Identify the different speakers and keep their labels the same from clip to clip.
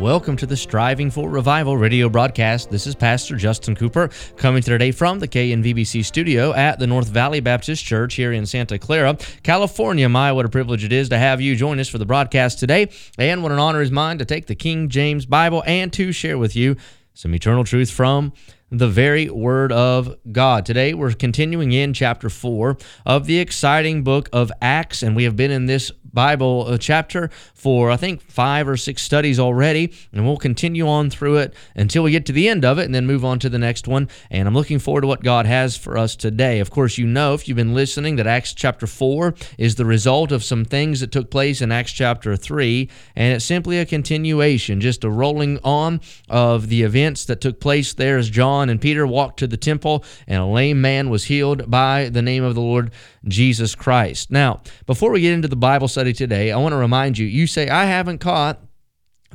Speaker 1: Welcome to the Striving for Revival radio broadcast. This is Pastor Justin Cooper coming today from the KNVBC studio at the North Valley Baptist Church here in Santa Clara, California. My, what a privilege it is to have you join us for the broadcast today. And what an honor is mine to take the King James Bible and to share with you some eternal truth from the very Word of God. Today, we're continuing in chapter 4 of the exciting book of Acts, and we have been in this Bible uh, chapter for I think five or six studies already, and we'll continue on through it until we get to the end of it and then move on to the next one. And I'm looking forward to what God has for us today. Of course, you know, if you've been listening, that Acts chapter 4 is the result of some things that took place in Acts chapter 3, and it's simply a continuation, just a rolling on of the events that took place there as John and Peter walked to the temple, and a lame man was healed by the name of the Lord Jesus Christ. Now, before we get into the Bible study today, I want to remind you you say, I haven't caught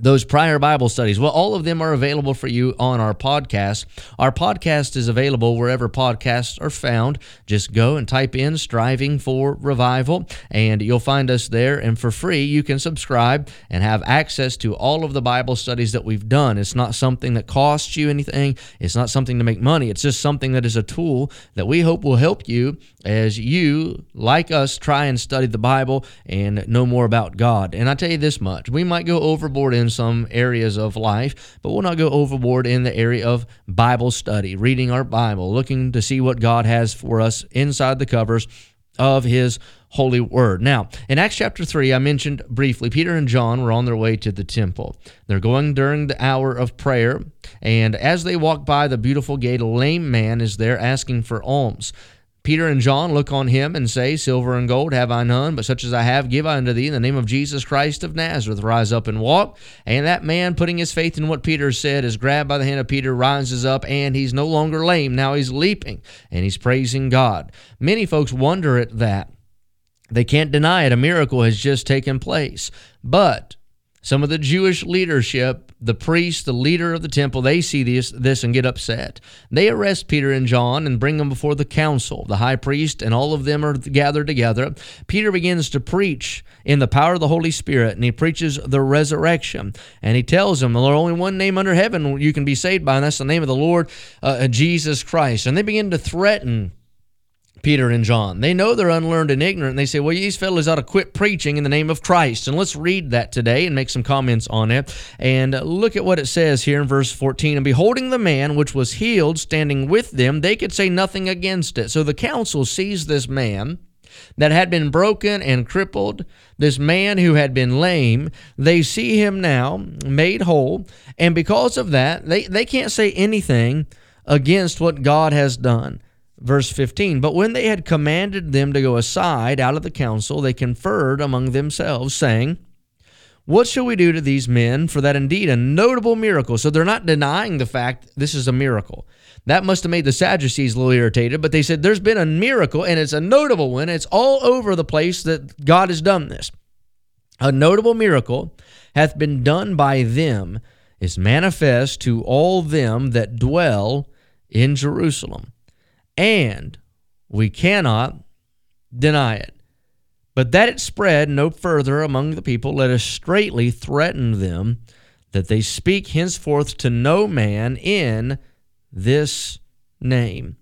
Speaker 1: those prior Bible studies. Well, all of them are available for you on our podcast. Our podcast is available wherever podcasts are found. Just go and type in Striving for Revival, and you'll find us there. And for free, you can subscribe and have access to all of the Bible studies that we've done. It's not something that costs you anything, it's not something to make money. It's just something that is a tool that we hope will help you as you, like us, try and study the Bible and know more about God. And I tell you this much we might go overboard in some areas of life, but we'll not go overboard in the area of Bible study, reading our Bible, looking to see what God has for us inside the covers of His holy word. Now, in Acts chapter 3, I mentioned briefly, Peter and John were on their way to the temple. They're going during the hour of prayer, and as they walk by the beautiful gate, a lame man is there asking for alms. Peter and John look on him and say, Silver and gold have I none, but such as I have give I unto thee in the name of Jesus Christ of Nazareth. Rise up and walk. And that man, putting his faith in what Peter said, is grabbed by the hand of Peter, rises up, and he's no longer lame. Now he's leaping and he's praising God. Many folks wonder at that. They can't deny it. A miracle has just taken place. But some of the Jewish leadership, the priest, the leader of the temple, they see this, this and get upset. They arrest Peter and John and bring them before the council. The high priest and all of them are gathered together. Peter begins to preach in the power of the Holy Spirit, and he preaches the resurrection. And he tells them, There's only one name under heaven you can be saved by, and that's the name of the Lord uh, Jesus Christ. And they begin to threaten Peter and John. They know they're unlearned and ignorant. And they say, well, these fellows ought to quit preaching in the name of Christ. And let's read that today and make some comments on it. And uh, look at what it says here in verse 14. And beholding the man which was healed standing with them, they could say nothing against it. So the council sees this man that had been broken and crippled, this man who had been lame, they see him now made whole. And because of that, they, they can't say anything against what God has done. Verse 15 But when they had commanded them to go aside out of the council, they conferred among themselves, saying, What shall we do to these men? For that indeed a notable miracle. So they're not denying the fact this is a miracle. That must have made the Sadducees a little irritated, but they said, There's been a miracle, and it's a notable one. It's all over the place that God has done this. A notable miracle hath been done by them, is manifest to all them that dwell in Jerusalem and we cannot deny it. But that it spread no further among the people, let us straightly threaten them that they speak henceforth to no man in this name.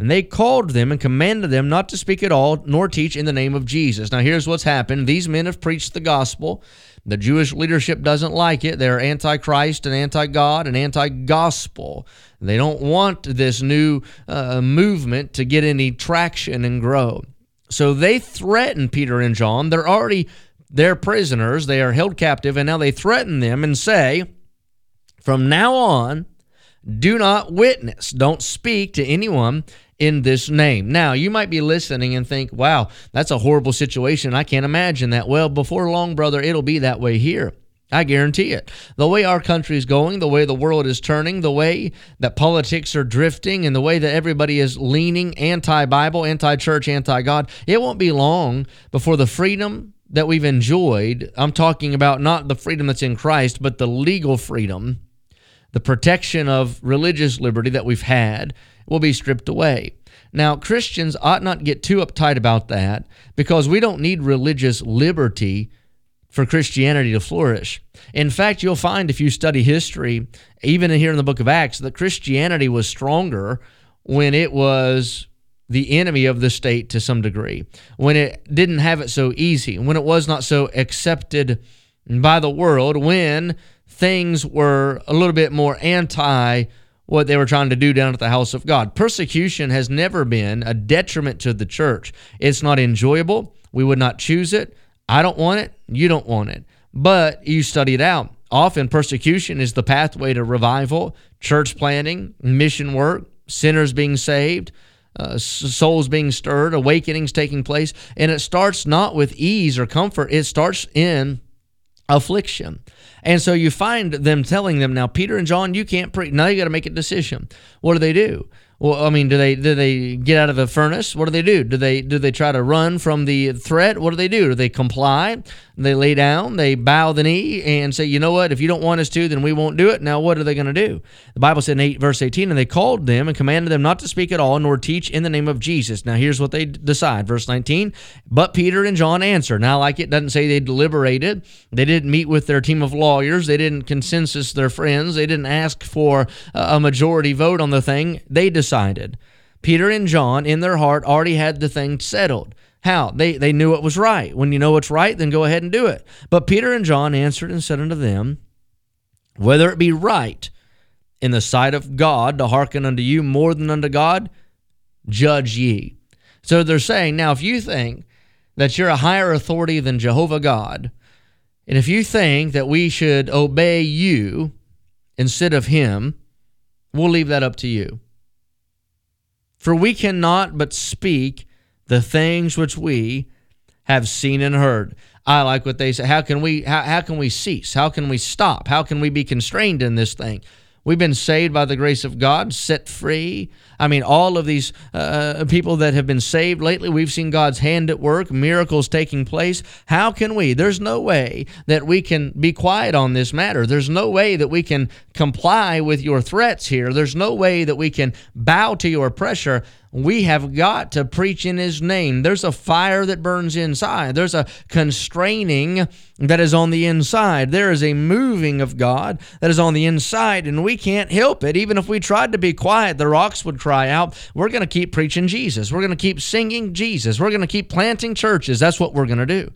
Speaker 1: And they called them and commanded them not to speak at all, nor teach in the name of Jesus. Now, here's what's happened. These men have preached the gospel. The Jewish leadership doesn't like it. They're anti Christ and anti God and anti gospel. They don't want this new uh, movement to get any traction and grow. So they threaten Peter and John. They're already their prisoners. They are held captive, and now they threaten them and say, from now on, do not witness, don't speak to anyone in this name. Now, you might be listening and think, wow, that's a horrible situation. I can't imagine that. Well, before long, brother, it'll be that way here. I guarantee it. The way our country is going, the way the world is turning, the way that politics are drifting, and the way that everybody is leaning anti Bible, anti church, anti God, it won't be long before the freedom that we've enjoyed, I'm talking about not the freedom that's in Christ, but the legal freedom, the protection of religious liberty that we've had, will be stripped away. Now, Christians ought not get too uptight about that because we don't need religious liberty for Christianity to flourish. In fact, you'll find if you study history, even here in the book of Acts, that Christianity was stronger when it was the enemy of the state to some degree, when it didn't have it so easy, when it was not so accepted by the world, when things were a little bit more anti what they were trying to do down at the house of God. Persecution has never been a detriment to the church. It's not enjoyable. We would not choose it. I don't want it. You don't want it. But you study it out. Often persecution is the pathway to revival, church planting, mission work, sinners being saved, uh, souls being stirred, awakenings taking place. And it starts not with ease or comfort, it starts in affliction. And so you find them telling them, now, Peter and John, you can't preach. Now you got to make a decision. What do they do? Well, I mean, do they do they get out of the furnace? What do they do? Do they do they try to run from the threat? What do they do? Do they comply? They lay down, they bow the knee, and say, you know what? If you don't want us to, then we won't do it. Now, what are they going to do? The Bible said in 8, verse 18, and they called them and commanded them not to speak at all, nor teach in the name of Jesus. Now, here's what they decide. Verse 19, but Peter and John answer. Now, like it doesn't say they deliberated, they didn't meet with their team of lawyers, they didn't consensus their friends, they didn't ask for a majority vote on the thing. They decided. Peter and John, in their heart, already had the thing settled. How? They, they knew it was right. When you know what's right, then go ahead and do it. But Peter and John answered and said unto them, Whether it be right in the sight of God to hearken unto you more than unto God, judge ye. So they're saying, now, if you think that you're a higher authority than Jehovah God, and if you think that we should obey you instead of him, we'll leave that up to you. For we cannot but speak the things which we have seen and heard. I like what they say. How can we how, how can we cease? How can we stop? How can we be constrained in this thing? We've been saved by the grace of God, set free. I mean, all of these uh, people that have been saved lately, we've seen God's hand at work, miracles taking place. How can we? There's no way that we can be quiet on this matter. There's no way that we can comply with your threats here. There's no way that we can bow to your pressure. We have got to preach in His name. There's a fire that burns inside, there's a constraining that is on the inside. There is a moving of God that is on the inside, and we can't help it. Even if we tried to be quiet, the rocks would cry out. We're going to keep preaching Jesus. We're going to keep singing Jesus. We're going to keep planting churches. That's what we're going to do.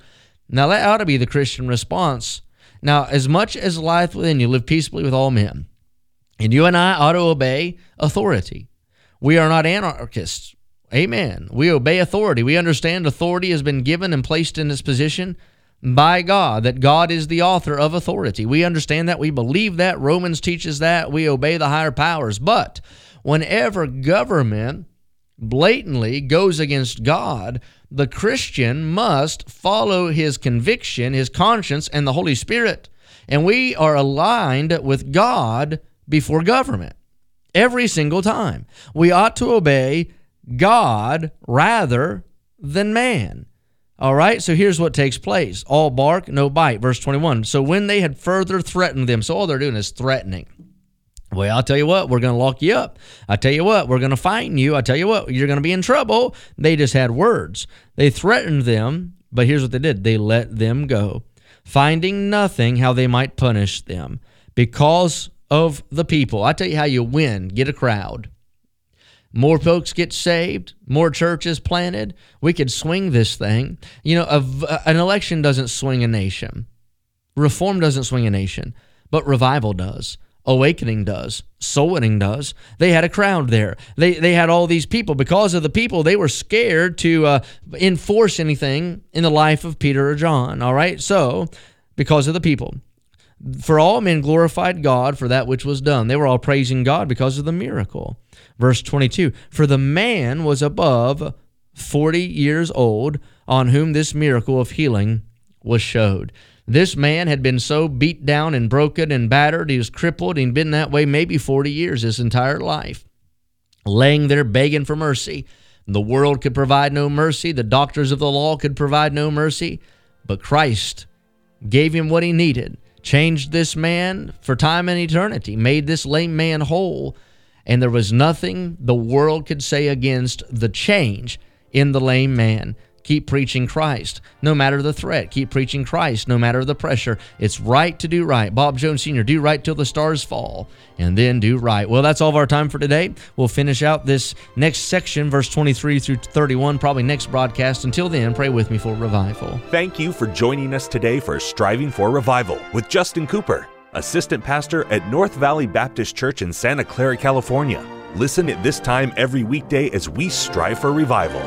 Speaker 1: Now, that ought to be the Christian response. Now, as much as life within you, live peaceably with all men. And you and I ought to obey authority. We are not anarchists. Amen. We obey authority. We understand authority has been given and placed in its position by God, that God is the author of authority. We understand that. We believe that. Romans teaches that. We obey the higher powers. But whenever government blatantly goes against God, the Christian must follow his conviction, his conscience, and the Holy Spirit. And we are aligned with God before government every single time. We ought to obey God rather than man. All right, so here's what takes place all bark, no bite. Verse 21. So when they had further threatened them, so all they're doing is threatening. Well, I'll tell you what, we're going to lock you up. I tell you what, we're going to fine you. I tell you what, you're going to be in trouble. They just had words. They threatened them, but here's what they did they let them go, finding nothing how they might punish them because of the people. I tell you how you win get a crowd. More folks get saved, more churches planted. We could swing this thing. You know, a, an election doesn't swing a nation, reform doesn't swing a nation, but revival does. Awakening does. Soul winning does. They had a crowd there. They, they had all these people. Because of the people, they were scared to uh, enforce anything in the life of Peter or John. All right? So, because of the people. For all men glorified God for that which was done. They were all praising God because of the miracle. Verse 22 For the man was above 40 years old on whom this miracle of healing was showed. This man had been so beat down and broken and battered, he was crippled, he'd been that way maybe 40 years his entire life, laying there begging for mercy. The world could provide no mercy, the doctors of the law could provide no mercy. But Christ gave him what he needed, changed this man for time and eternity, made this lame man whole, and there was nothing the world could say against the change in the lame man. Keep preaching Christ no matter the threat. Keep preaching Christ no matter the pressure. It's right to do right. Bob Jones Sr., do right till the stars fall and then do right. Well, that's all of our time for today. We'll finish out this next section, verse 23 through 31, probably next broadcast. Until then, pray with me for revival.
Speaker 2: Thank you for joining us today for Striving for Revival with Justin Cooper, Assistant Pastor at North Valley Baptist Church in Santa Clara, California. Listen at this time every weekday as we strive for revival.